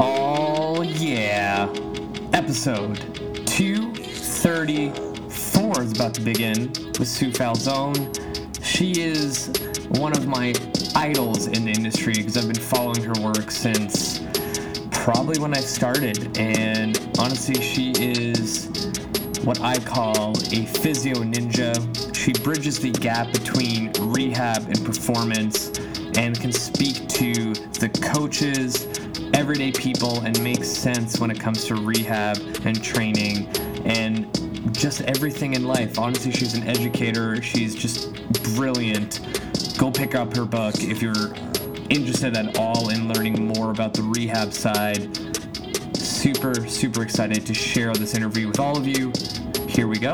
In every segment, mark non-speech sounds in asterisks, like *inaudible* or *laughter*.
Oh, yeah. Episode 234 is about to begin with Sue Falzone. She is one of my idols in the industry because I've been following her work since probably when I started. And honestly, she is what I call a physio ninja. She bridges the gap between rehab and performance and can speak to the coaches, everyday people, and make sense when it comes to rehab and training and just everything in life. Honestly, she's an educator. She's just brilliant. Go pick up her book if you're interested at all in learning more about the rehab side. Super, super excited to share this interview with all of you. Here we go.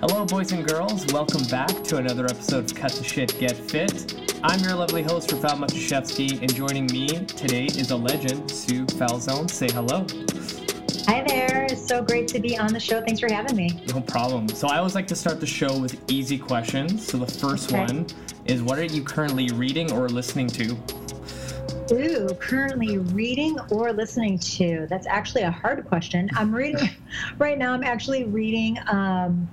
Hello, boys and girls. Welcome back to another episode of Cut the Shit, Get Fit. I'm your lovely host, Rafal Matuszewski, and joining me today is a legend, Sue Falzone. Say hello. Hi there. It's so great to be on the show. Thanks for having me. No problem. So, I always like to start the show with easy questions. So, the first Okay. one is what are you currently reading or listening to? Ooh, currently reading or listening to? That's actually a hard question. I'm reading *laughs* right now. I'm actually reading um,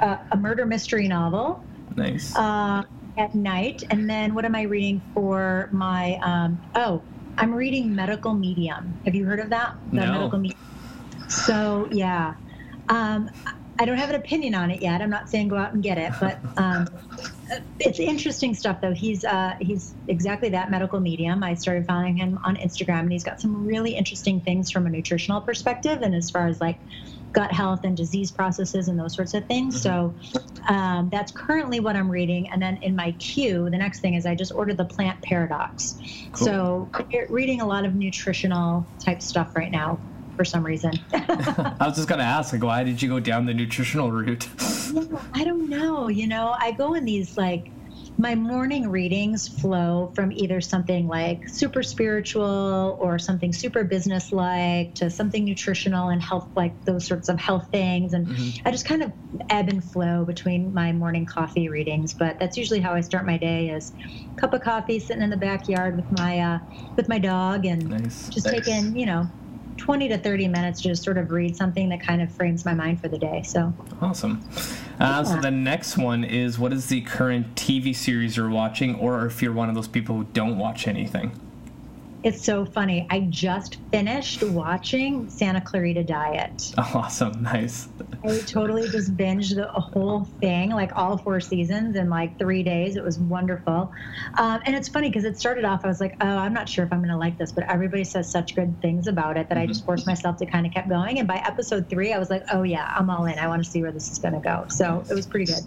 a, a murder mystery novel Nice. uh, at night, and then what am I reading for my? Um, oh, I'm reading Medical Medium. Have you heard of that? The No. Medical Medium. So yeah, um, I don't have an opinion on it yet. I'm not saying go out and get it, but um, it's interesting stuff though. He's uh, he's exactly that medical medium. I started following him on Instagram, and he's got some really interesting things from a nutritional perspective, and as far as like gut health and disease processes and those sorts of things. So um, that's currently what I'm reading. And then in my queue, the next thing is I just ordered the Plant Paradox. Cool. So I'm reading a lot of nutritional type stuff right now for some reason. *laughs* I was just gonna ask, like, why did you go down the nutritional route? I don't know. You know, I go in these like my morning readings flow from either something like super spiritual or something super business like to something nutritional and health like those sorts of health things and Mhm. I just kind of ebb and flow between my morning coffee readings but that's usually how I start my day is a cup of coffee sitting in the backyard with my uh, with my dog and Nice. just taking you know 20 to 30 minutes to just sort of read something that kind of frames my mind for the day so Awesome. Uh, So the next one is what is the current TV series you're watching, or if you're one of those people who don't watch anything? It's so funny. I just finished watching Santa Clarita Diet. Oh, *laughs* awesome. Nice. I totally just binged the whole thing, like all four seasons in like three days. It was wonderful. Um, and it's funny because it started off, I was like, oh, I'm not sure if I'm going to like this, but everybody says such good things about it that I just forced myself to kind of kept going. And by episode three, I was like, oh, yeah, I'm all in. I want to see where this is going to go. So it was pretty good.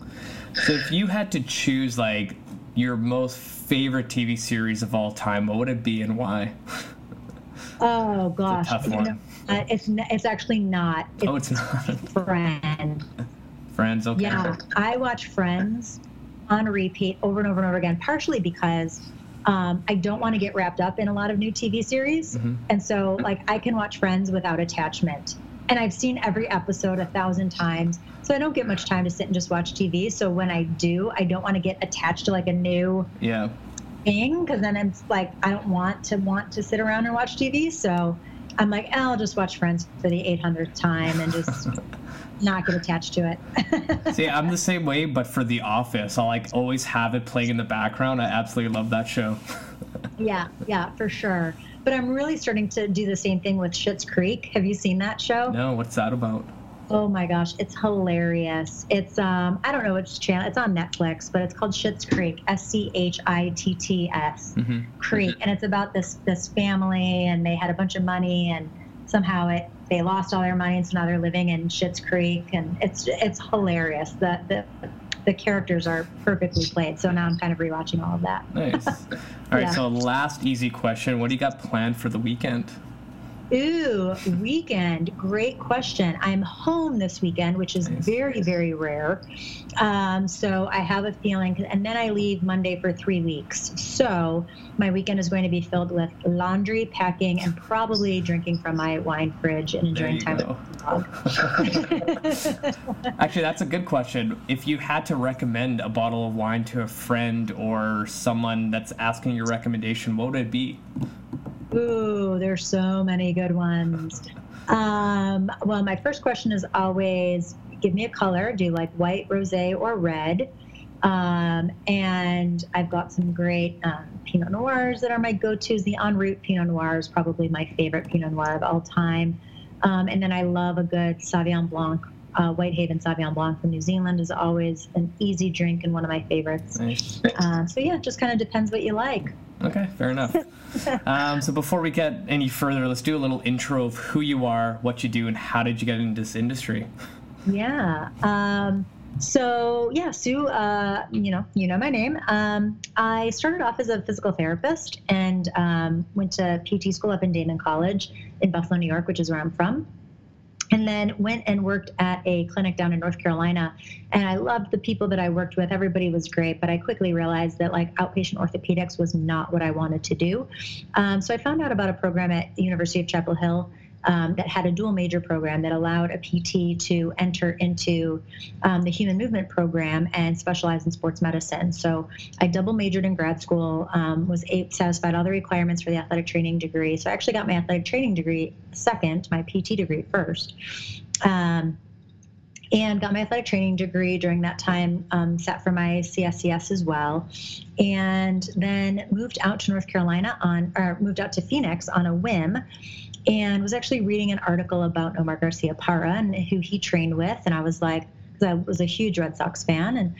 So if you had to choose like your most favorite TV series of all time, what would it be and why? Oh, gosh. tough You know, uh, it's, it's actually not. It's Oh, it's not. *laughs* Friends. Friends. Okay. Yeah, I watch Friends on repeat over and over and over again, partially because um, I don't want to get wrapped up in a lot of new TV series. Mhm. And so, like, I can watch Friends without attachment. And I've seen every episode a thousand times. So I don't get much time to sit and just watch TV. So when I do, I don't want to get attached to like a new Yeah. thing because then it's like I don't want to want to sit around and watch TV. So I'm like, "Eh, I'll just watch Friends for the 800th time and just *laughs* not get attached to it. *laughs* See, I'm the same way, but for The Office, I'll like always have it playing in the background. I absolutely love that show. *laughs* Yeah, yeah, for sure. But I'm really starting to do the same thing with Schitt's Creek. Have you seen that show? No, what's that about? Oh my gosh, it's hilarious. It's um I don't know which channel. It's on Netflix, but it's called Schitt's Creek. S C H I T T S hmm Creek, and it's about this this family, and they had a bunch of money, and somehow it they lost all their money, and so now they're living in Schitt's Creek, and it's it's hilarious. The the the characters are perfectly played. So now I'm kind of rewatching all of that. Nice. *laughs* All right, Yeah. so last easy question. What do you got planned for the weekend? Ooh, weekend. Great question. I'm home this weekend, which is Nice. very, very rare. Um, so I have a feeling, and then I leave Monday for three weeks. So my weekend is going to be filled with laundry, packing, and probably drinking from my wine fridge and enjoying time go. with the dog. *laughs* Actually, that's a good question. If you had to recommend a bottle of wine to a friend or someone that's asking your recommendation, what would it be? Ooh, there's so many good ones. Um, well, my first question is always give me a color. Do you like white, rosé, or red? Um, and I've got some great um, Pinot Noirs that are my go-tos. The En Route Pinot Noir is probably my favorite Pinot Noir of all time. Um, and then I love a good Sauvignon Blanc. Uh, Whitehaven Sauvignon Blanc from New Zealand is always an easy drink and one of my favorites. Nice. Uh, so yeah, it just kind of depends what you like. Okay, fair enough. *laughs* um, so before we get any further, let's do a little intro of who you are, what you do, and how did you get into this industry. Yeah. Um, so yeah, Sue, uh, you know, you know my name. Um, I started off as a physical therapist and um, went to PT school up in Daemen College in Buffalo, New York, which is where I'm from. And then went and worked at a clinic down in North Carolina. And I loved the people that I worked with. Everybody was great, but I quickly realized that like outpatient orthopedics was not what I wanted to do. Um, so I found out about a program at University of Chapel Hill um, that had a dual major program that allowed a PT to enter into um, the human movement program and specialize in sports medicine. So I double majored in grad school, um, was eight, satisfied all the requirements for the athletic training degree. So I actually got my athletic training degree second, my PT degree first. Um, and got my athletic training degree during that time, um, sat for my CSCS as well, and then moved out to North Carolina on, or moved out to Phoenix on a whim and was actually reading an article about Nomar Garcia Garciaparra and who he trained with. And I was like, because I was a huge Red Sox fan, and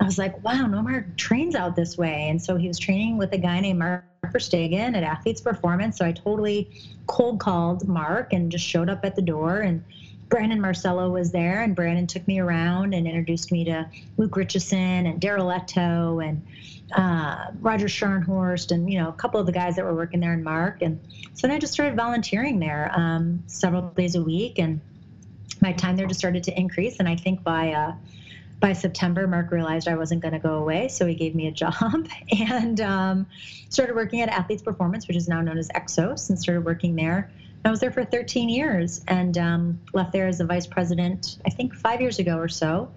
I was like, wow, Nomar trains out this way. And so he was training with a guy named Mark Verstegen at Athletes Performance. So I totally cold called Mark and just showed up at the door and Brandon Marcello was there, and Brandon took me around and introduced me to Luke Richesson and Darryl Eto and uh, Roger Scharnhorst and you know a couple of the guys that were working there and Mark. And so then I just started volunteering there um, several days a week, and my time there just started to increase. And I think by uh, by September, Mark realized I wasn't going to go away, so he gave me a *laughs* job and um, started working at Athletes Performance, which is now known as Exos, and started working there I was there for 13 years and um, left there as a vice president, I think five years ago or so.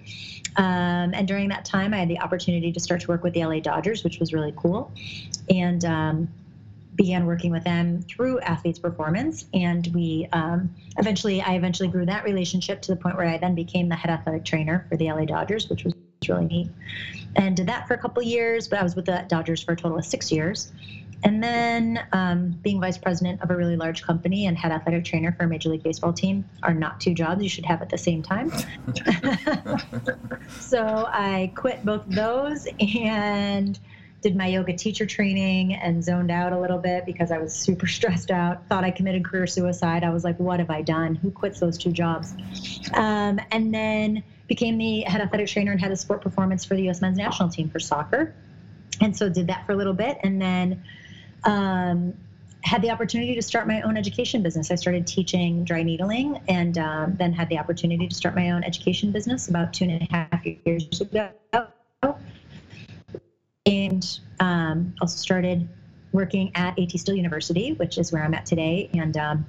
Um, and during that time, I had the opportunity to start to work with the LA Dodgers, which was really cool. And um, began working with them through athletes performance and we um, eventually i eventually grew that relationship to the point where i then became the head athletic trainer for the la dodgers which was really neat and did that for a couple years but i was with the dodgers for a total of six years and then um, being vice president of a really large company and head athletic trainer for a Major League Baseball team are not two jobs you should have at the same time. *laughs* so I quit both those and did my yoga teacher training and zoned out a little bit because I was super *laughs* stressed out. Thought I committed career suicide. I was like, what have I done? Who quits those two jobs? Um, and then became the head athletic trainer and head of sport performance for the U.S. men's national team for soccer. And so did that for a little bit. And then um, had the opportunity to start my own education business. I started teaching dry needling and um, then had the opportunity to start my own education business about two and a half years ago. And um, also started working at AT Still University, which is where I'm at today. And um,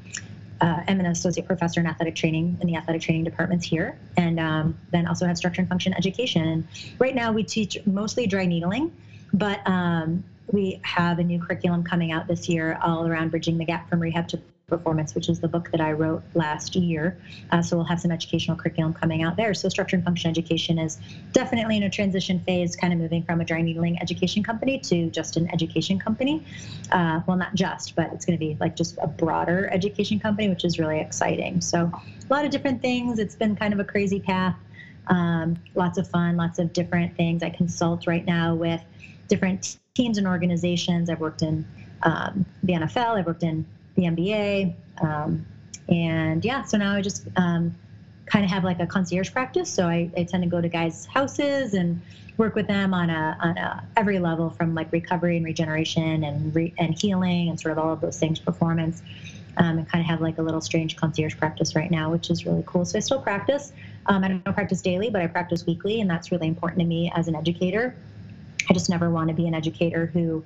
uh, I'm an associate professor in athletic training in the athletic training departments here. And um, then also have structure and function education. Right now we teach mostly dry needling, but um, we have a new curriculum coming out this year all around bridging the gap from rehab to performance, which is the book that I wrote last year. Uh, so we'll have some educational curriculum coming out there. So structure and function education is definitely in a transition phase, kind of moving from a dry needling education company to just an education company. Uh, well, not just, but it's going to be like just a broader education company, which is really exciting. So a lot of different things. It's been kind of a crazy path. Um, lots of fun, lots of different things. I consult right now with different teams and organizations. I've worked in um, the NFL, I've worked in the NBA. Um, and yeah, so now I just um, kind of have like a concierge practice. So I, I, tend to go to guys' houses and work with them on a, on a every level from like recovery and regeneration and, re, and healing and sort of all of those things, performance. Um, and kind of have like a little strange concierge practice right now, which is really cool. So I still practice. Um, I don't practice daily, but I practice weekly, and that's really important to me as an educator. I just never want to be an educator who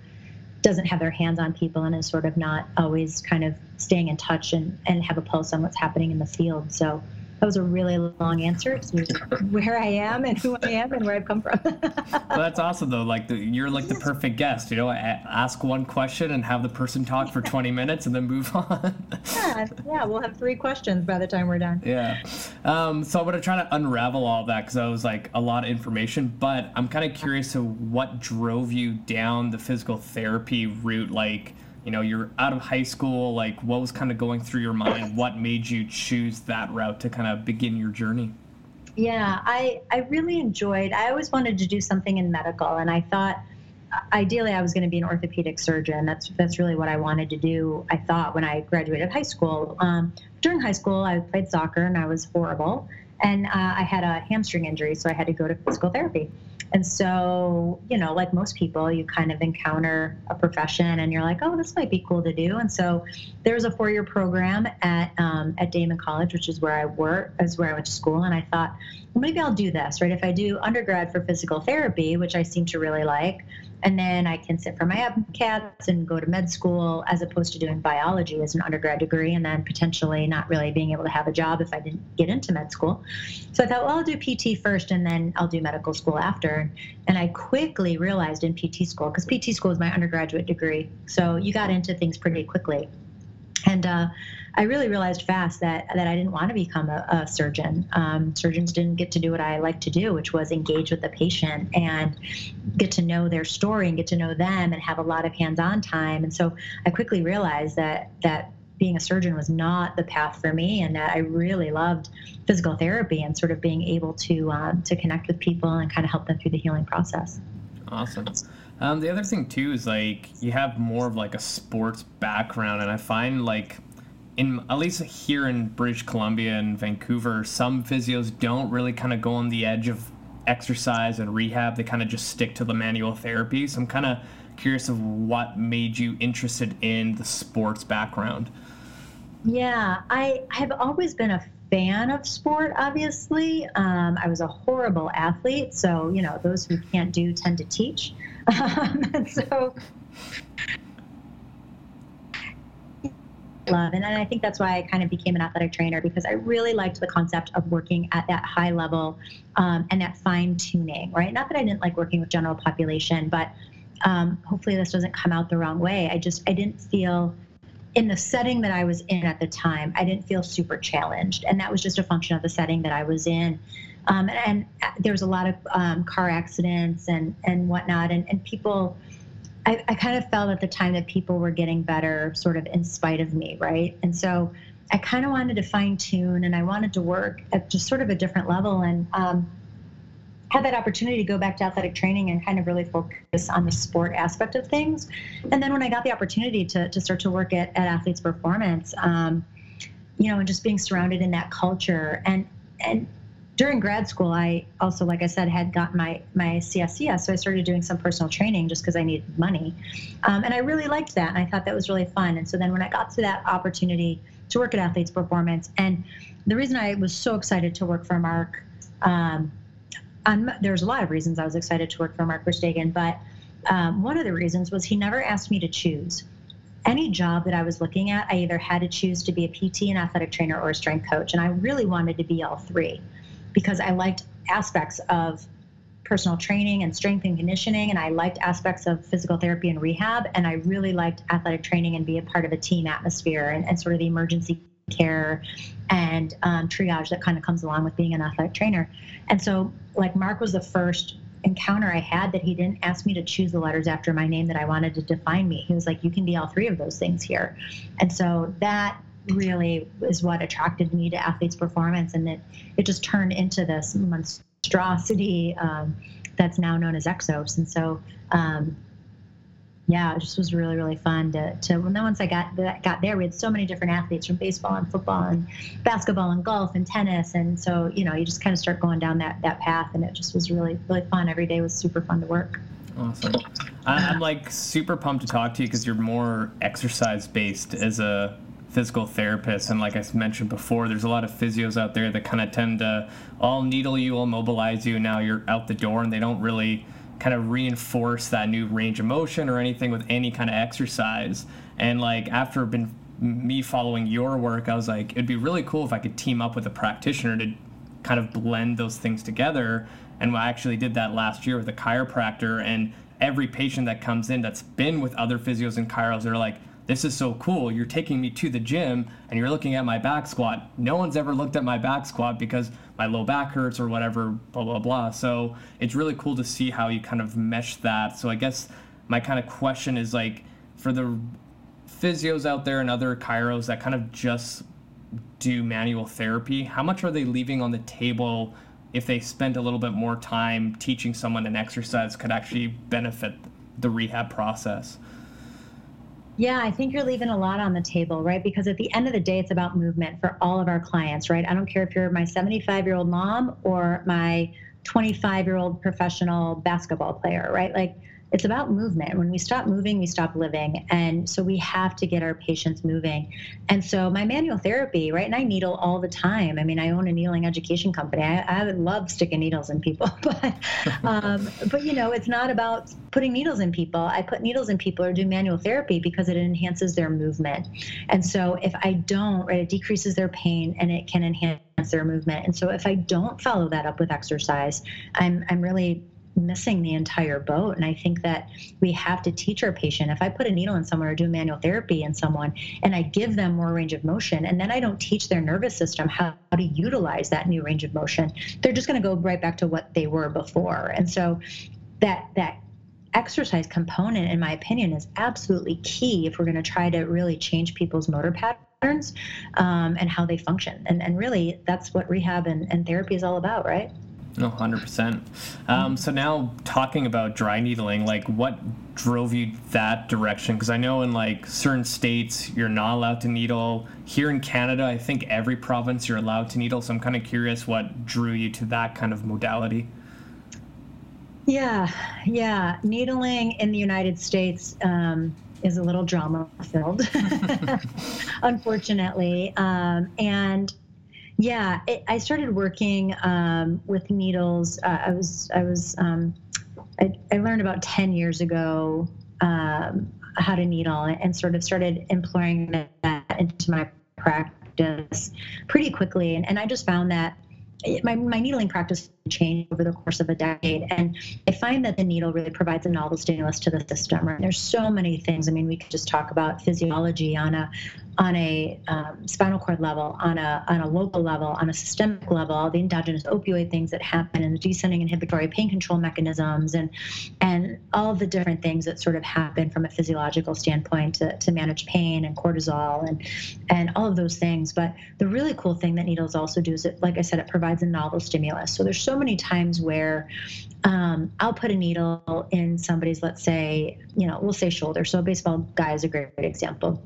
doesn't have their hands on people and is sort of not always kind of staying in touch and, and have a pulse on what's happening in the field. So that was a really long answer to where I am and who I am and where I've come from. well, that's awesome though. Like the, you're like the perfect guest. You know, ask one question and have the person talk for 20 minutes and then move on. yeah, yeah. We'll have three questions by the time we're done. Yeah. Um, so I'm gonna try to unravel all that because that was like a lot of information. But I'm kind of curious to what drove you down the physical therapy route, like you know you're out of high school like what was kind of going through your mind? What made you choose that route to kind of begin your journey? Yeah i i really enjoyed i always wanted to do something in medical and i thought ideally i was going to be an orthopedic surgeon. That's that's really what i wanted to do i thought when i graduated high school. Um, during high school i played soccer and i was horrible and uh, i had a hamstring injury so i had to go to physical therapy and so, you know, like most people, you kind of encounter a profession and you're like, oh, this might be cool to do. And so there's a four year program at, um, at Daemen College, which is where I work, is where I went to school. And I thought, maybe I'll do this, right? If I do undergrad for physical therapy, which I seem to really like, and then I can sit for my MCATs and go to med school as opposed to doing biology as an undergrad degree and then potentially not really being able to have a job if I didn't get into med school. So I thought, well, I'll do PT first and then I'll do medical school after. And I quickly realized in PT school, because PT school is my undergraduate degree, so you got into things pretty quickly. And uh, I really realized fast that that I didn't want to become a, a surgeon. Um, surgeons didn't get to do what I like to do, which was engage with the patient and get to know their story and get to know them and have a lot of hands-on time. And so I quickly realized that that being a surgeon was not the path for me, and that I really loved physical therapy and sort of being able to um, to connect with people and kind of help them through the healing process. Awesome. Um, the other thing too is like you have more of like a sports background, and I find like in at least here in British Columbia and Vancouver, some physios don't really kind of go on the edge of exercise and rehab. They kind of just stick to the manual therapy. So I'm kind of curious of what made you interested in the sports background. Yeah, I have always been a fan of sport, obviously. Um, I was a horrible athlete, so, you know, those who can't do tend to teach. *laughs* Um, and so love. And I think that's why I kind of became an athletic trainer because I really liked the concept of working at that high level um, and that fine tuning, right? Not that I didn't like working with general population, but um, hopefully this doesn't come out the wrong way. I just, I didn't feel in the setting that I was in at the time, I didn't feel super challenged. And that was just a function of the setting that I was in. Um, and, and, there was a lot of um, car accidents and, and whatnot. And, and people, I, I kind of felt at the time that people were getting better sort of in spite of me, right? And so I kind of wanted to fine tune and I wanted to work at just sort of a different level and um, had that opportunity to go back to athletic training and kind of really focus on the sport aspect of things. And then when I got the opportunity to, to start to work at, at Athletes Performance, um, you know, and just being surrounded in that culture and and during grad school, I also, like I said, had gotten my my CSCS, so I started doing some personal training just because I needed money, um, and I really liked that, and I thought that was really fun. And so then when I got to that opportunity to work at Athletes Performance, and the reason I was so excited to work for Mark, um, on, there's a lot of reasons I was excited to work for Mark Verstegen, but um, one of the reasons was he never asked me to choose any job that I was looking at, I either had to choose to be a PT, an athletic trainer, or a strength coach. And I really wanted to be all three because I liked aspects of personal training and strength and conditioning, and I liked aspects of physical therapy and rehab, and I really liked athletic training and be a part of a team atmosphere and, and sort of the emergency care and um, triage that kind of comes along with being an athletic trainer. And so, like, Mark was the first encounter I had that he didn't ask me to choose the letters after my name that I wanted to define me. He was like, You can be all three of those things here. And so that really is what attracted me to athletes performance and it it just turned into this monstrosity um, that's now known as exos and so um, yeah it just was really really fun to, to well, then once i got got there we had so many different athletes from baseball and football and basketball and golf and tennis and so you know you just kind of start going down that that path and it just was really really fun every day was super fun to work awesome i'm like super pumped to talk to you because you're more exercise based as a physical therapist. And like I mentioned before, there's a lot of physios out there that kind of tend to all needle you, all mobilize you. And now you're out the door, and they don't really kind of reinforce that new range of motion or anything with any kind of exercise. And like after been me following your work, I was like, it'd be really cool if I could team up with a practitioner to kind of blend those things together. And I actually did that last year with a chiropractor. And every patient that comes in that's been with other physios and chiros, they're like, this is so cool. You're taking me to the gym and you're looking at my back squat. No one's ever looked at my back squat because my low back hurts or whatever, blah, blah, blah. So it's really cool to see how you kind of mesh that. So I guess my kind of question is like, for the physios out there and other chiros that kind of just do manual therapy, how much are they leaving on the table if they spent a little bit more time teaching someone an exercise could actually benefit the rehab process? Yeah, I think you're leaving a lot on the table, right? Because at the end of the day, it's about movement for all of our clients, right? I don't care if you're my 75 year old mom or my 25 year old professional basketball player, right? Like, it's about movement. When we stop moving, we stop living. And so we have to get our patients moving. And so my manual therapy, right? And I needle all the time. I mean, I own a needling education company. I, I love sticking needles in people, *laughs* but um, but you know, it's not about putting needles in people. I put needles in people or do manual therapy because it enhances their movement. And so if I don't, right, it decreases their pain and it can enhance their movement. And so if I don't follow that up with exercise, I'm I'm really missing the entire boat. And I think that we have to teach our patient. If I put a needle in someone or do manual therapy in someone and I give them more range of motion, and then I don't teach their nervous system how, how to utilize that new range of motion, they're just going to go right back to what they were before. And so that that exercise component, in my opinion, is absolutely key if we're going to try to really change people's motor patterns um, and how they function. And, and really, that's what rehab and, and therapy is all about, right? No, hundred um, percent. So now talking about dry needling, like what drove you that direction? Because I know in like certain states you're not allowed to needle. Here in Canada, I think every province you're allowed to needle. So I'm kind of curious what drew you to that kind of modality. Yeah, yeah. Needling in the United States um, is a little drama filled, *laughs* *laughs* unfortunately, um, and yeah, it, I started working um, with needles. Uh, I was I was um, I, I, learned about ten years ago um, how to needle and sort of started employing that into my practice pretty quickly. And, and I just found that my, my needling practice changed over the course of a decade and i find that the needle really provides a novel stimulus to the system right there's so many things i mean we could just talk about physiology on a on a um, spinal cord level, on a on a local level, on a systemic level, the endogenous opioid things that happen, and the descending inhibitory pain control mechanisms, and and all the different things that sort of happen from a physiological standpoint to, to manage pain and cortisol and and all of those things. But the really cool thing that needles also do is it, like I said, it provides a novel stimulus. So there's so many times where um, I'll put a needle in somebody's, let's say, you know, we'll say shoulder. So baseball guy is a great example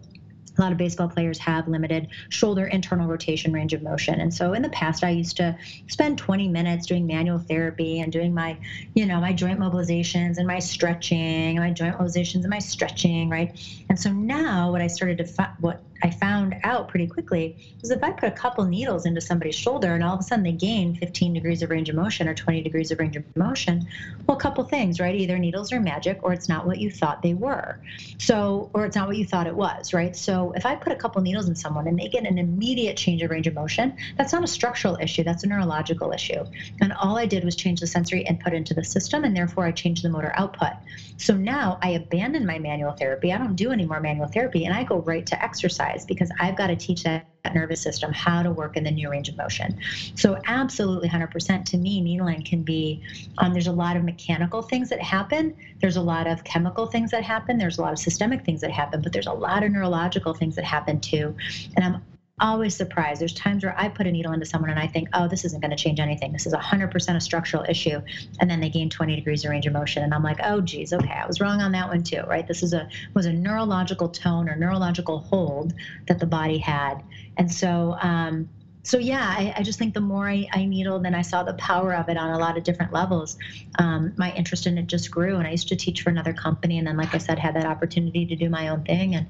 a lot of baseball players have limited shoulder internal rotation range of motion. And so in the past, I used to spend 20 minutes doing manual therapy and doing my, you know, my joint mobilizations and my stretching, my joint mobilizations and my stretching, right? And so now what I started to, fi- what I found out pretty quickly was if I put a couple needles into somebody's shoulder and all of a sudden they gain 15 degrees of range of motion or 20 degrees of range of motion, well, a couple things, right? Either needles are magic or it's not what you thought they were. So, or it's not what you thought it was, right? So if I put a couple needles in someone and they get an immediate change of range of motion, that's not a structural issue, that's a neurological issue. And all I did was change the sensory input into the system and therefore I changed the motor output. So now I abandon my manual therapy. I don't do any more manual therapy and I go right to exercise because I've got to teach that nervous system how to work in the new range of motion. So, absolutely 100% to me, needling can be um, there's a lot of mechanical things that happen, there's a lot of chemical things that happen, there's a lot of systemic things that happen, but there's a lot of neurological things that happen too. And I'm always surprised. There's times where I put a needle into someone and I think, oh, this isn't going to change anything. This is 100% a structural issue. And then they gain 20 degrees of range of motion. And I'm like, oh, geez, okay, I was wrong on that one too, right? This is a was a neurological tone or neurological hold that the body had. And so, um, so yeah, I, I, just think the more I, I needled and I saw the power of it on a lot of different levels, um, my interest in it just grew. And I used to teach for another company, and then, like I said, had that opportunity to do my own thing. And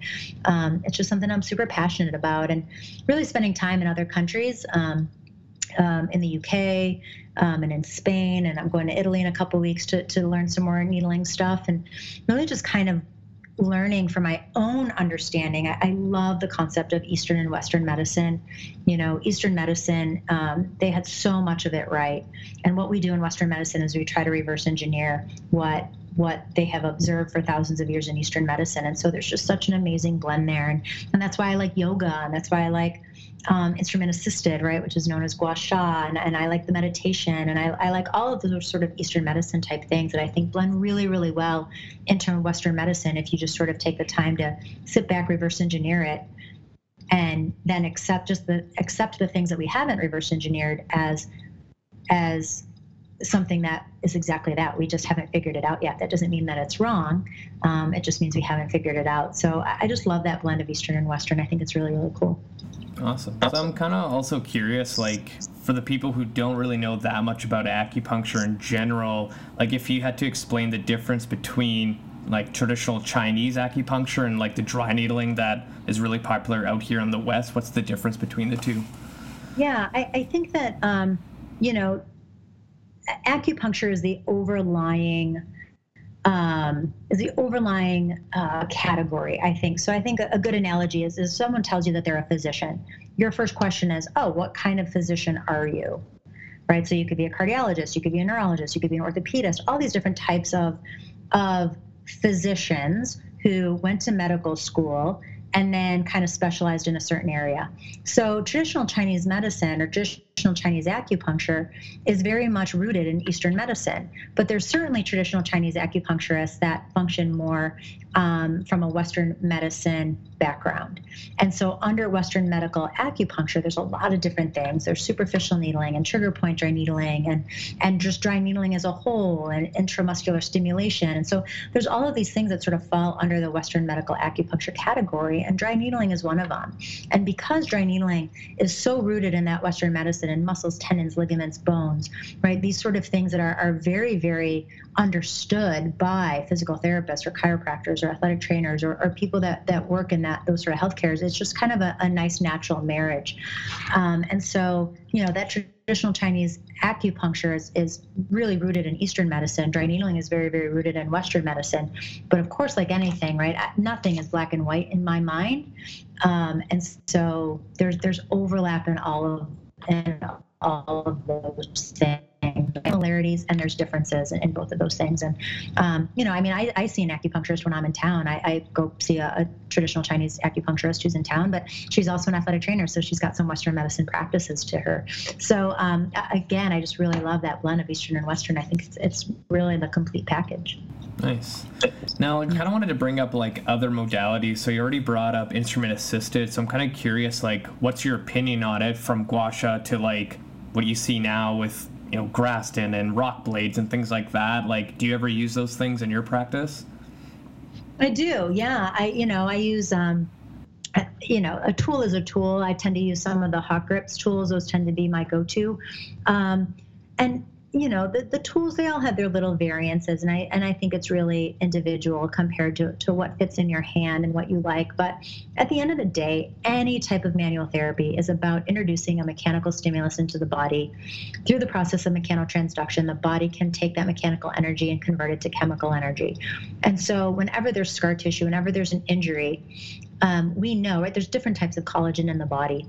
um, it's just something I'm super passionate about. And really spending time in other countries, um, um in the UK um, and in Spain, and I'm going to Italy in a couple weeks to to learn some more needling stuff, and really just kind of learning from my own understanding. I, I, love the concept of Eastern and Western medicine. You know, Eastern medicine, um, they had so much of it right. And what we do in Western medicine is we try to reverse engineer what what they have observed for thousands of years in Eastern medicine. And so there's just such an amazing blend there. And, and that's why I like yoga. And that's why I like um, instrument assisted, right, which is known as gua sha, and, and I like the meditation, and I, I like all of those sort of Eastern medicine type things that I think blend really, really well into Western medicine if you just sort of take the time to sit back, reverse engineer it, and then accept just the accept the things that we haven't reverse engineered as as something that is exactly that. We just haven't figured it out yet. That doesn't mean that it's wrong. Um, it just means we haven't figured it out. So I, I just love that blend of Eastern and Western. I think it's really, really cool. Awesome. So I'm kind of also curious, like, for the people who don't really know that much about acupuncture in general, like, if you had to explain the difference between like traditional Chinese acupuncture and like the dry needling that is really popular out here in the West, what's the difference between the two? Yeah, I, I think that, um, you know, acupuncture is the overlying um, is the overlying uh, category, I think. So I think a, a good analogy is, is someone tells you that they're a physician. Your first question is, oh, what kind of physician are you? Right. So you could be a cardiologist, you could be a neurologist, you could be an orthopedist, all these different types of of physicians who went to medical school and then kind of specialized in a certain area. So traditional Chinese medicine or traditional Chinese acupuncture is very much rooted in Eastern medicine, but there's certainly traditional Chinese acupuncturists that function more um, from a Western medicine background. And so, under Western medical acupuncture, there's a lot of different things. There's superficial needling and trigger point dry needling, and and just dry needling as a whole, and intramuscular stimulation. And so, there's all of these things that sort of fall under the Western medical acupuncture category, and dry needling is one of them. And because dry needling is so rooted in that Western medicine and muscles, tendons, ligaments, bones, right? These sort of things that are, are very, very understood by physical therapists or chiropractors or athletic trainers or, or people that, that work in that those sort of health cares. It's just kind of a, a nice natural marriage. Um, and so, you know, that traditional Chinese acupuncture is, is really rooted in Eastern medicine. Dry needling is very, very rooted in Western medicine. But of course, like anything, right, nothing is black and white in my mind. Um, and so there's there's overlap in all of in all of those things similarities and there's differences in, in, both of those things. And, um, you know, I mean, I, I see an acupuncturist when I'm in town. I, I go see a, a, traditional Chinese acupuncturist who's in town, but she's also an athletic trainer. So she's got some Western medicine practices to her. So, um, again, I just really love that blend of Eastern and Western. I think it's, it's really the complete package. Nice. Now, I kind of wanted to bring up like other modalities. So you already brought up instrument assisted. So I'm kind of curious, like, what's your opinion on it from gua sha to like what you see now with you know Graston and rock blades and things like that. Like, do you ever use those things in your practice? I do. Yeah. I you know I use um, you know a tool is a tool. I tend to use some of the HawkGrips tools. Those tend to be my go-to. Um, and you know the, the tools they all have their little variances and i and i think it's really individual compared to, to what fits in your hand and what you like but at the end of the day any type of manual therapy is about introducing a mechanical stimulus into the body. Through the process of mechanotransduction the body can take that mechanical energy and convert it to chemical energy. And so whenever there's scar tissue whenever there's an injury um, we know right there's different types of collagen in the body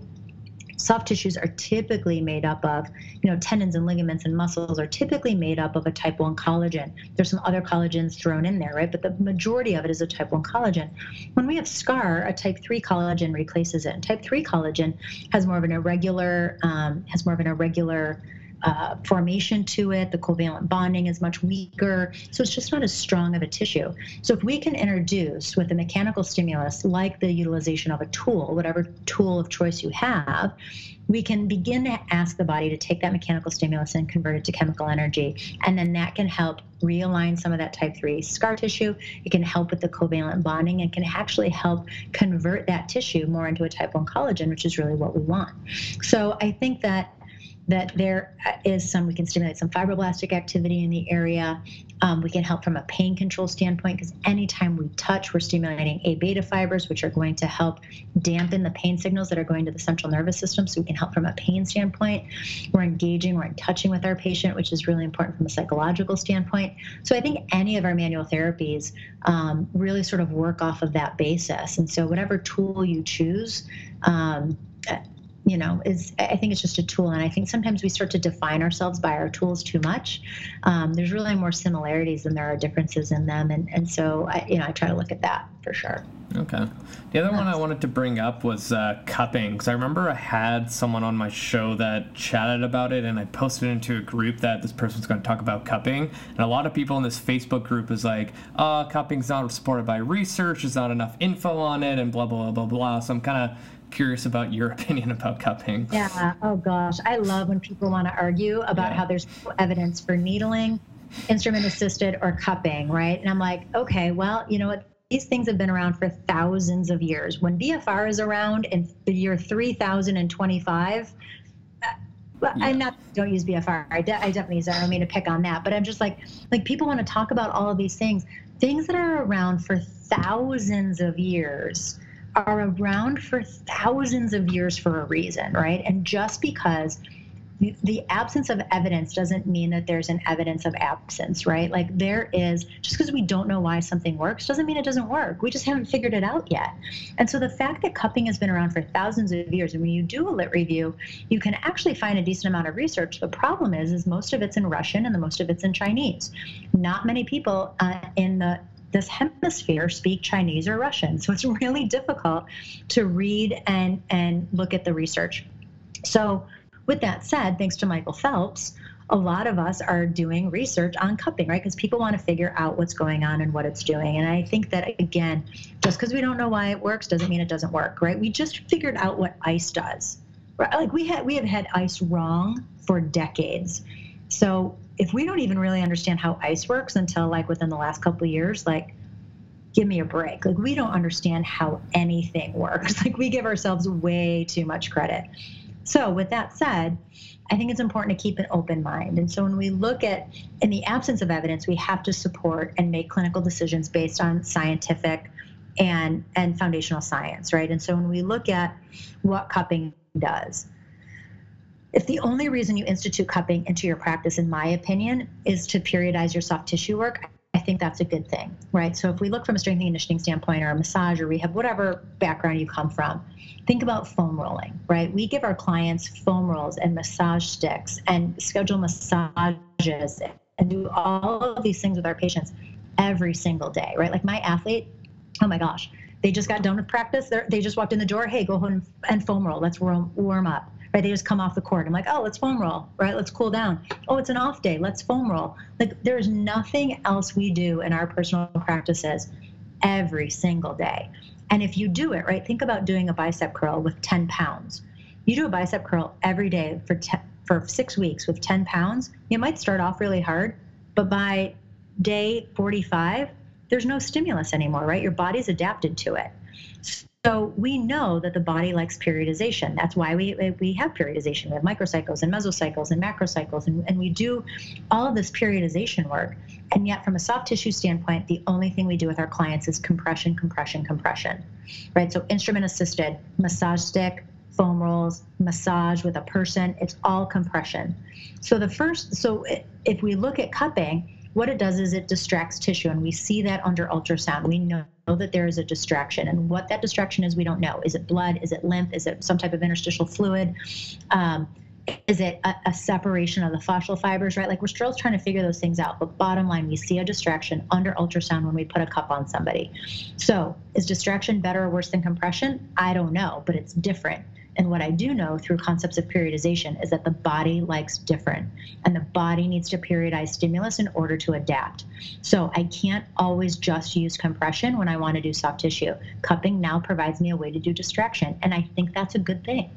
soft tissues are typically made up of, you know, tendons and ligaments and muscles are typically made up of a type 1 collagen. There's some other collagens thrown in there, right? But the majority of it is a type 1 collagen. When we have scar, a type 3 collagen replaces it. And type 3 collagen has more of an irregular, um, has more of an irregular uh, formation to it. The covalent bonding is much weaker. So it's just not as strong of a tissue. So if we can introduce with a mechanical stimulus, like the utilization of a tool, whatever tool of choice you have, we can begin to ask the body to take that mechanical stimulus and convert it to chemical energy. And then that can help realign some of that type 3 scar tissue. It can help with the covalent bonding and can actually help convert that tissue more into a type 1 collagen, which is really what we want. So I think that that there is some, we can stimulate some fibroblastic activity in the area. Um, we can help from a pain control standpoint because anytime we touch, we're stimulating A beta fibers, which are going to help dampen the pain signals that are going to the central nervous system. So we can help from a pain standpoint. We're engaging, we're in touching with our patient, which is really important from a psychological standpoint. So I think any of our manual therapies um, really sort of work off of that basis. And so whatever tool you choose, um, you know is i think it's just a tool and i think sometimes we start to define ourselves by our tools too much. Um, there's really more similarities than there are differences in them and, and so I, you know i try to look at that for sure. Okay. The other one i wanted to bring up was uh, cupping because i remember i had someone on my show that chatted about it and i posted into a group that this person's going to talk about cupping and a lot of people in this facebook group is like oh cupping's not supported by research there's not enough info on it and blah blah blah blah blah. So i'm kind of curious about your *laughs* opinion about cupping. Yeah. Oh gosh, I love when people want to argue about yeah. how there's no evidence for needling, instrument assisted, or cupping, right? And I'm like, okay, well, you know what? These things have been around for thousands of years. When BFR is around in the year 3025, uh, well, yeah. I'm not don't use BFR. I, de- I definitely use. I don't mean to pick on that, but I'm just like like people want to talk about all of these things, things that are around for thousands of years are around for thousands of years for a reason, right? And just because the absence of evidence doesn't mean that there's an evidence of absence, right? Like there is, just because we don't know why something works doesn't mean it doesn't work. We just haven't figured it out yet. And so the fact that cupping has been around for thousands of years, and when you do a lit review, you can actually find a decent amount of research. The problem is, is most of it's in Russian and the most of it's in Chinese. Not many people uh, in the this hemisphere speak Chinese or Russian. So it's *laughs* really difficult to read and, and look at the research. So, with that said, thanks to Michael Phelps, a lot of us are doing research on cupping, right? Because people want to figure out what's going on and what it's doing. And I think that, again, just because we don't know why it works doesn't mean it doesn't work, right? We just figured out what ice does. Right? Like we had, we have had ice wrong for decades. So if we don't even really understand how ice works until like within the last couple of years, like give me a break. Like we don't understand how anything *laughs* works. Like we give ourselves way too much credit. So with that said, I think it's important to keep an open mind. And so when we look at in the absence of evidence, we have to support and make clinical decisions based on scientific and and foundational science, right? And so when we look at what cupping does, if the only reason you institute cupping into your practice, in my opinion, is to periodize your soft tissue work, I think that's a good thing, right? So if we look from a strengthening and conditioning standpoint or a massage or rehab, whatever background you come from, think about foam rolling, right? We give our clients foam rolls and massage sticks and schedule massages and do all of these things with our patients every single day, right? Like my athlete, oh my gosh, they just got done with practice. They're, they just walked in the door. Hey, go home and foam roll. Let's warm, warm up right? They just come off the court. I'm like, oh, let's foam roll, right? Let's cool down. Oh, it's an off day. Let's foam roll. Like there's nothing else we do in our personal practices every single day. And if you do it, right, think about doing a bicep curl with 10 pounds. You do a bicep curl every day for, te- for six weeks with 10 pounds. You might start off really hard, but by day 45, there's no stimulus anymore, right? Your body's adapted to it. So we know that the body likes periodization. That's why we we have periodization. We have microcycles and mesocycles and macrocycles, and, and we do all of this periodization work. And yet, from a soft tissue standpoint, the only thing we do with our clients is compression, compression, compression, right? So instrument assisted, massage stick, foam rolls, massage with a person, it's all compression. So the first, so if we look at cupping, what it does is it distracts tissue, and we see that under ultrasound. We know that there is a distraction, and what that distraction is, we don't know. Is it blood? Is it lymph? Is it some type of interstitial fluid? Um, is it a, a, separation of the fascial fibers, right? Like we're still trying to figure those things out. But bottom line, we see a distraction under ultrasound when we put a cup on somebody. So is distraction better or worse than compression? I don't know, but it's different. And what I do know through concepts of periodization is that the body likes different, and the body needs to periodize stimulus in order to adapt. So I can't always just use compression when I want to do soft tissue. Cupping now provides me a way to do distraction, and I think that's a good thing.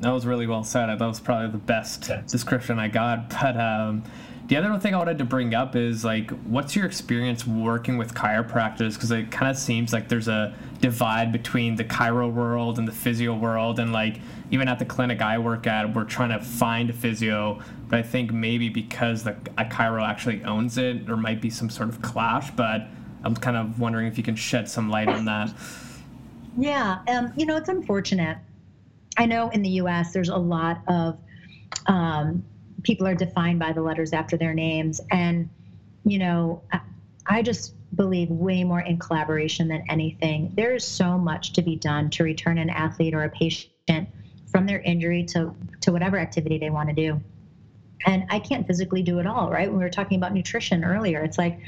That was really well said. That was probably the best description I got. But um, the other thing I wanted to bring up is like, what's your experience working with chiropractors? Because it kind of seems like there's a divide between the chiro world and the physio world, and like even at the clinic I work at, we're trying to find a physio, but I think maybe because the a chiro actually owns it, there might be some sort of clash. But I'm kind of wondering if you can shed some light on that. Yeah, um, you know, it's unfortunate. I know in the U.S. there's a lot of um, people are defined by the letters after their names, and you know, I just believe way more in collaboration than anything. There is so much to be done to return an athlete or a patient from their injury to to whatever activity they want to do. And i can't physically do it all right? When we were talking about nutrition earlier it's like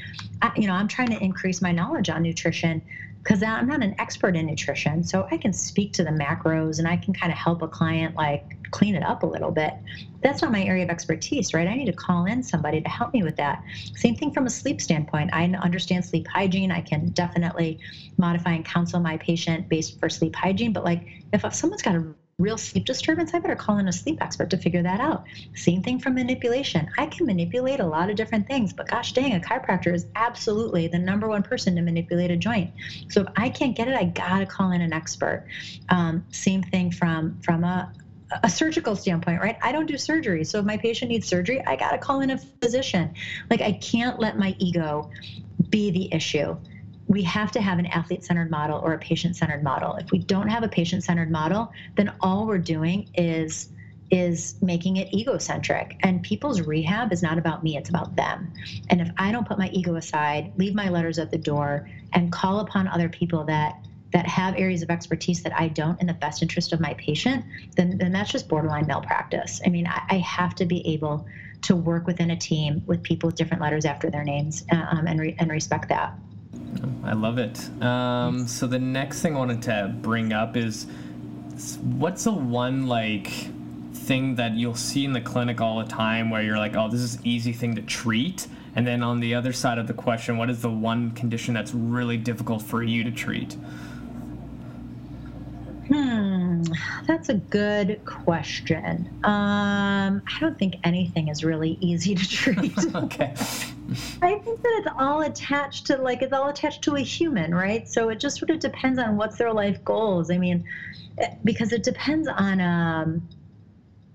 I, you know i'm trying to increase my knowledge on nutrition because i'm not an expert in nutrition so i can speak to the macros and i can kind of help a client like clean it up a little bit. That's not my area of expertise right? I need to call in somebody to help me with that. Same thing from a sleep standpoint. I understand sleep hygiene. I can definitely modify and counsel my patient based for sleep hygiene but like if someone's got a real sleep disturbance, I better call in a sleep expert to figure that out. Same thing for manipulation. I can manipulate a lot of different things, but gosh dang, a chiropractor is absolutely the number one person to manipulate a joint. So if I can't get it, I gotta call in an expert. Um, same thing from from a a surgical standpoint, right? I don't do surgery. So if my patient needs surgery, I got to call in a physician. Like I can't let my ego be the issue we have to have an athlete centered model or a patient centered model. If we don't have a patient centered model, then all we're doing is is making it egocentric. And people's rehab is not about me, it's about them. And if I don't put my ego aside, leave my letters at the door, and call upon other people that that have areas of expertise that I don't in the best interest of my patient, then, then that's just borderline malpractice. I mean, I, I have to be able to work within a team with people with different letters after their names um, and, re- and respect that. I love it. Um, so the next thing I wanted to bring up is what's the one like thing that you'll see in the clinic all the time where you're like, oh, this is easy thing to treat, and then on the other side of the question, what is the one condition that's really difficult for you to treat? Hmm, that's a good question. Um, I don't think anything is really easy to treat. *laughs* okay. *laughs* I think that it's all attached to like it's all attached to a human, right? So it just sort of depends on what's their life goals. I mean, eh, because it depends on um,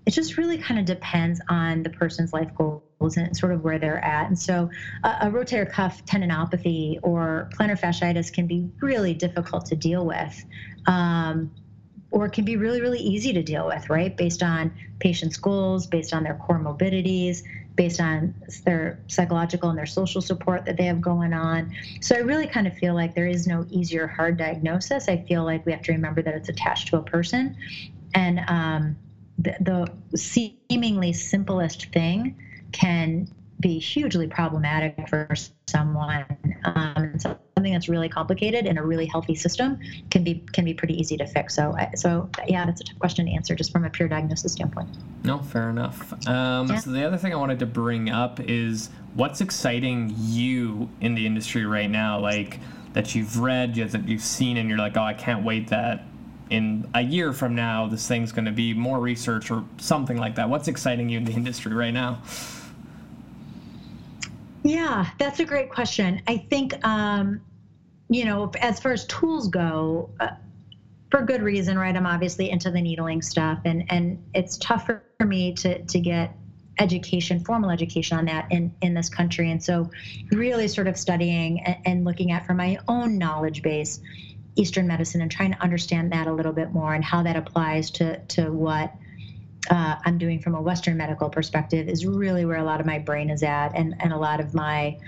it just really kind of depends on the person's life goals and sort of where they're at. And so a, a rotator cuff tendinopathy or plantar fasciitis can be really difficult to deal with. Um, or can be really, really easy to deal with, right? Based on patients' goals, based on their comorbidities, based on their psychological and their social support that they have going on. So I really kind of feel like there is no easy or hard diagnosis. I feel like we have to remember that it's attached to a person. And um, the, the seemingly simplest thing can be hugely problematic for someone. Um, so something that's really complicated in a really healthy system can be can be pretty easy to fix. So, so yeah, that's a tough question to answer just from a pure diagnosis standpoint. No, fair enough. Um, yeah. So the other thing I wanted to bring up is what's exciting you in the industry right now, like that you've read, that you've seen, and you're like, oh, I can't wait that in a year from now this thing's going to be more research or something like that. What's exciting you in the *laughs* industry right now? Yeah, that's a great question. I think, um, you know, as far as tools go, uh, for good reason, right? I'm obviously into the needling stuff, and and it's tough for, me to to get education, formal education on that in in this country, and so really sort of studying and, and looking at from my own knowledge base. Eastern medicine and trying to understand that a little bit more and how that applies to to what uh, I'm doing from a Western medical perspective is really where a lot of my brain is at and, and a lot of my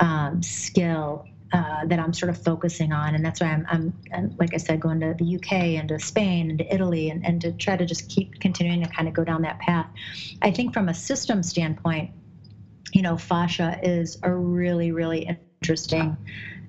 um, skill uh, that I'm sort of focusing on. And that's why I'm, I'm, I'm, like I said, going to the UK and to Spain and to Italy and, and to try to just keep continuing to kind of go down that path. I think from a system standpoint, you know, fascia is a really, really interesting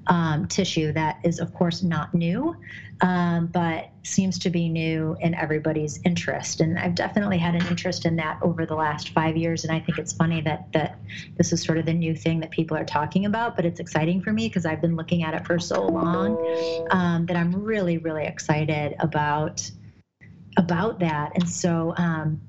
um, tissue that is, of course, not new, um, but seems to be new in everybody's interest. And I've definitely had an interest in that over the last five years. And I think it's funny that that this is sort of the new thing that people are talking about, but it's exciting for me because I've been looking at it for so long um, that I'm really, really excited about about that. And so um,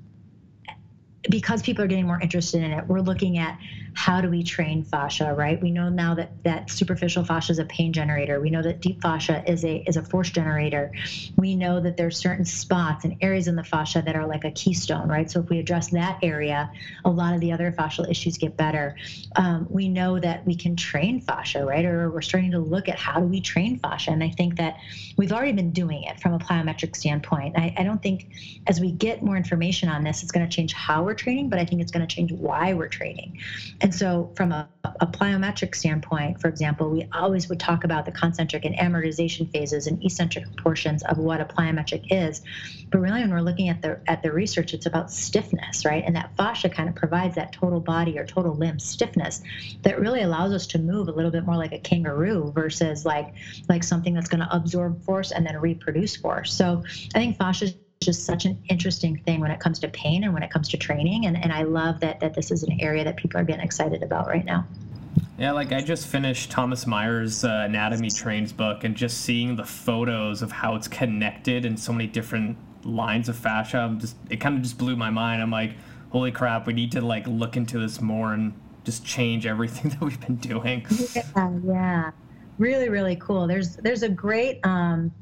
because people are getting more interested in it, we're looking at how do we train fascia, right? We know now that that superficial fascia is a pain generator. We know that deep fascia is a is a force generator. We know that there's certain spots and areas in the fascia that are like a keystone, right? So if we address that area, a lot of the other fascial issues get better. Um, we know that we can train fascia, right? Or we're starting to look at how do we train fascia, and I think that we've already been doing it from a plyometric standpoint. I, I don't think as we get more information on this, it's going to change how we're training, but I think it's going to change why we're training. And so, from a, a, plyometric standpoint, for example, we always would talk about the concentric and amortization phases and eccentric portions of what a plyometric is. But really, when we're looking at the at the research, it's about stiffness, right? And that fascia kind of provides that total body or total limb stiffness that really allows us to move a little bit more like a kangaroo versus like like something that's going to absorb force and then reproduce force. So I think fascia just such an interesting thing when it comes to pain and when it comes to training. And, and I love that, that this is an area that people are getting excited about right now. Yeah, like I just finished Thomas Myers' uh, Anatomy Trains book and just seeing the photos of how it's connected in so many different lines of fascia, I'm just it kind of just blew my mind. I'm like, holy crap, we need to like look into this more and just change everything *laughs* that we've been doing. Yeah, yeah. Really, really cool. There's there's a great um,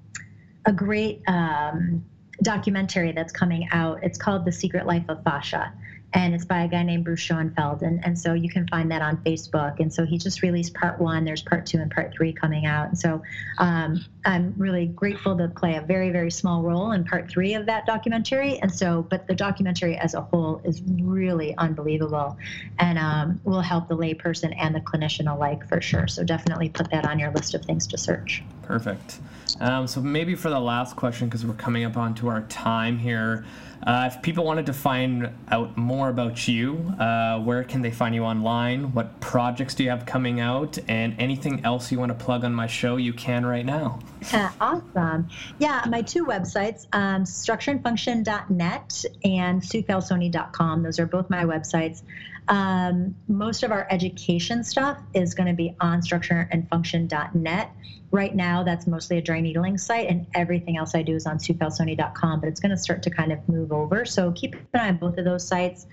a great um, documentary that's coming out. It's called The Secret Life of Fascia. And it's by a guy named Bruce Schoenfeld. And, and so you can find that on Facebook. And so he just released part one. There's part two and part three coming out. And so um, I'm really grateful to play a very, very small role in part three of that documentary. And so, but the documentary as a whole is really unbelievable and um, will help the layperson and the clinician alike for sure. So definitely put that on your list of things to search. Perfect. Um, so maybe for the last question, because we're coming up onto our time here, uh, if people wanted to find out more about you, uh, where can they find you online? What projects do you have coming out? And anything else you want to plug on my show, you can right now. Uh, awesome. Yeah, my two websites, um, structureandfunction.net and suefalsoni.com. Those are both my websites. Um, most of our education stuff is going to be on structureandfunction.net. Right now, that's mostly a dry needling site, and everything else I do is on suefalsoni.com, but it's going to start to kind of move over. So keep an eye on both of those sites.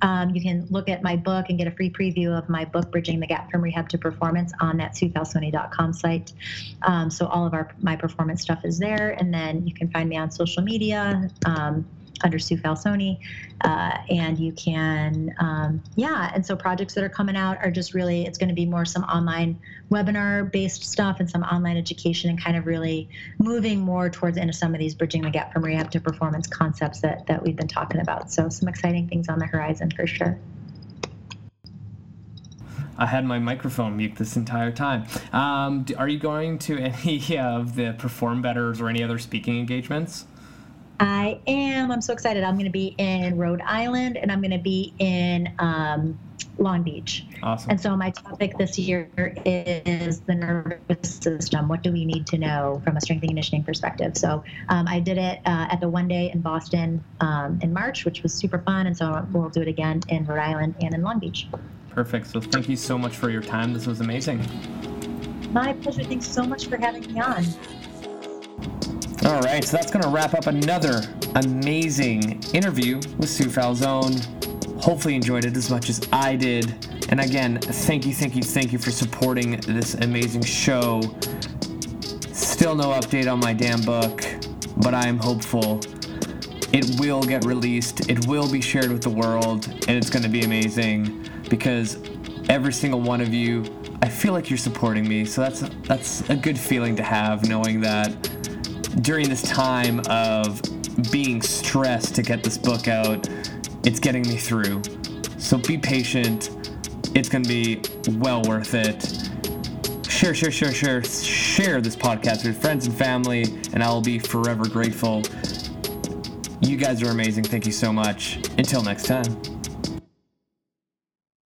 Um, you can look at my book and get a free preview of my book, Bridging the Gap from Rehab to Performance, on that suefalsoni.com site. Um, so all of our my performance stuff is there, and then you can find me on social media. Um, under Sue Falsoni. Uh, and you can, um, yeah. And so projects that are coming out are just really, it's going to be more some online webinar based stuff and some online education and kind of really moving more towards into some of these bridging the gap from rehab to performance concepts that, that we've been talking about. So some exciting things on the horizon for sure. I had my microphone mute this entire time. Um, are you going to any *laughs* of the Perform Betters or any other speaking engagements? I am. I'm so excited. I'm going to be in Rhode Island and I'm going to be in um, Long Beach. Awesome. And so my topic this year is the nervous system. What do we need to know from a strength and conditioning perspective? So um, I did it uh, at the one day in Boston um, in March, which was super fun. And so we'll do it again in Rhode Island and in Long Beach. Perfect. So thank you so much for your time. This was amazing. My pleasure. Thanks so much for having me on. All right, so that's going to wrap up another amazing interview with Sue Falsoni. Hopefully, enjoyed it as much as I did. And again, thank you, thank you, thank you for supporting this amazing show. Still no update on my damn book, but I am hopeful. It will get released, it will be shared with the world, and it's going to be amazing because every single one of you, I feel like you're supporting me. So that's that's a good feeling to have knowing that during this time of being stressed to get this book out, it's getting me through. So be patient. It's going to be well worth it. Share, share, share, share, share this podcast with friends and family, and I'll be forever grateful. You guys are amazing. Thank you so much. Until next time.